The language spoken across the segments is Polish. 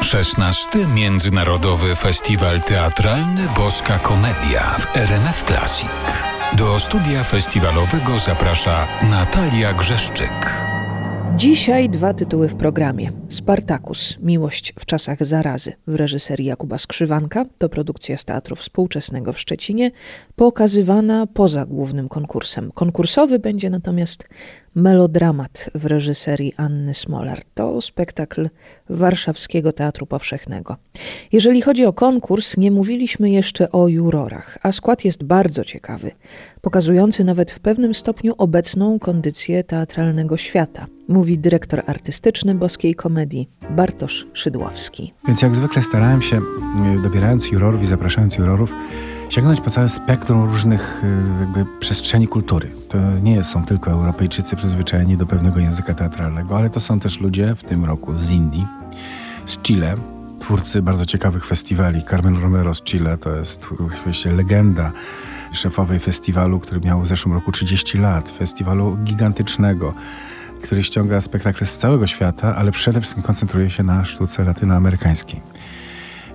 16. Międzynarodowy Festiwal Teatralny Boska Komedia w RMF Classic. Do studia festiwalowego zaprasza Natalia Grzeszczyk. Dzisiaj dwa tytuły w programie. Spartacus, Miłość w czasach zarazy w reżyserii Jakuba Skrzywanka, to produkcja z Teatru Współczesnego w Szczecinie, pokazywana poza głównym konkursem. Konkursowy będzie natomiast melodramat w reżyserii Anny Smolar. To spektakl Warszawskiego Teatru Powszechnego. Jeżeli chodzi o konkurs, nie mówiliśmy jeszcze o jurorach, a skład jest bardzo ciekawy, pokazujący nawet w pewnym stopniu obecną kondycję teatralnego świata, mówi dyrektor artystyczny Boskiej Komedii Bartosz Szydłowski. Więc jak zwykle starałem się, dobierając jurorów i zapraszając jurorów, sięgnąć po całe spektrum różnych y, jakby przestrzeni kultury. To nie są tylko Europejczycy przyzwyczajeni do pewnego języka teatralnego, ale to są też ludzie w tym roku z Indii, z Chile, twórcy bardzo ciekawych festiwali. Carmen Romero z Chile to jest oczywiście legenda szefowej festiwalu, który miał w zeszłym roku 30 lat, festiwalu gigantycznego, który ściąga spektakle z całego świata, ale przede wszystkim koncentruje się na sztuce latynoamerykańskiej.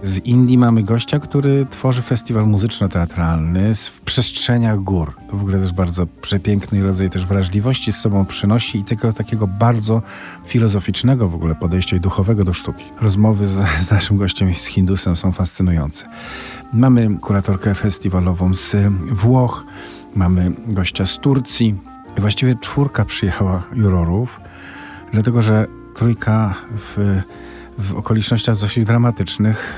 Z Indii mamy gościa, który tworzy festiwal muzyczno-teatralny w przestrzeniach gór. To w ogóle też bardzo przepiękny rodzaj też wrażliwości z sobą przynosi i tego takiego bardzo filozoficznego w ogóle podejścia i duchowego do sztuki. Rozmowy z, z naszym gościem i z Hindusem są fascynujące. Mamy kuratorkę festiwalową z Włoch, mamy gościa z Turcji. Właściwie czwórka przyjechała jurorów, dlatego że trójka w w okolicznościach dosyć dramatycznych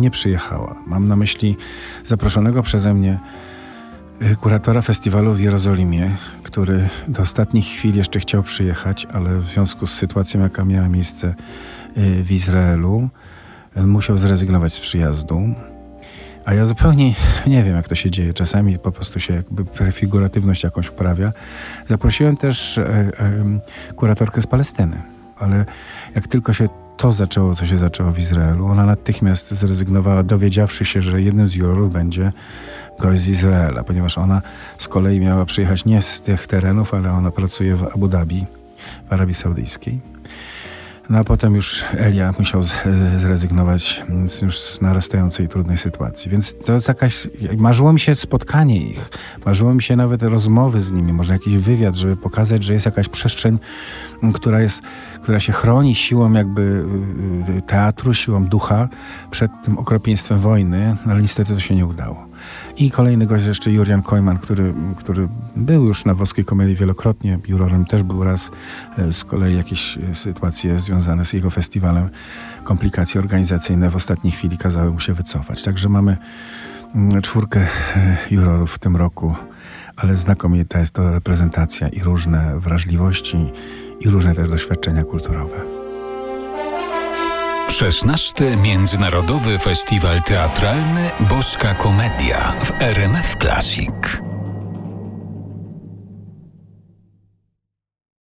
nie przyjechała. Mam na myśli zaproszonego przeze mnie y, kuratora festiwalu w Jerozolimie, który do ostatnich chwil jeszcze chciał przyjechać, ale w związku z sytuacją, jaka miała miejsce y, w Izraelu, y, musiał zrezygnować z przyjazdu. A ja zupełnie nie wiem, jak to się dzieje. Czasami po prostu się jakby figuratywność jakąś uprawia. Zaprosiłem też e, e, kuratorkę z Palestyny, ale jak tylko się to zaczęło, co się zaczęło w Izraelu. Ona natychmiast zrezygnowała, dowiedziawszy się, że jednym z jurorów będzie gość z Izraela, ponieważ ona z kolei miała przyjechać nie z tych terenów, ale ona pracuje w Abu Dhabi, w Arabii Saudyjskiej. No a potem już Elia musiał zrezygnować z już narastającej trudnej sytuacji. Więc to jest jakaś. Marzyło mi się spotkanie ich, marzyło mi się nawet rozmowy z nimi, może jakiś wywiad, żeby pokazać, że jest jakaś przestrzeń, która jest, która się chroni siłą jakby y, y, teatru, siłą ducha przed tym okropieństwem wojny, ale niestety to się nie udało. I kolejny gość jeszcze Jurian Kojman, który, który był już na Włoskiej Komedii wielokrotnie. Jurorem też był raz. E, z kolei jakieś e, sytuacje związane z jego festiwalem, komplikacje organizacyjne w ostatniej chwili kazały mu się wycofać. Także mamy mm, czwórkę e, jurorów w tym roku, ale znakomita jest to reprezentacja i różne wrażliwości i różne też doświadczenia kulturowe. 16. Międzynarodowy Festiwal Teatralny Boska Komedia w RMF Classic.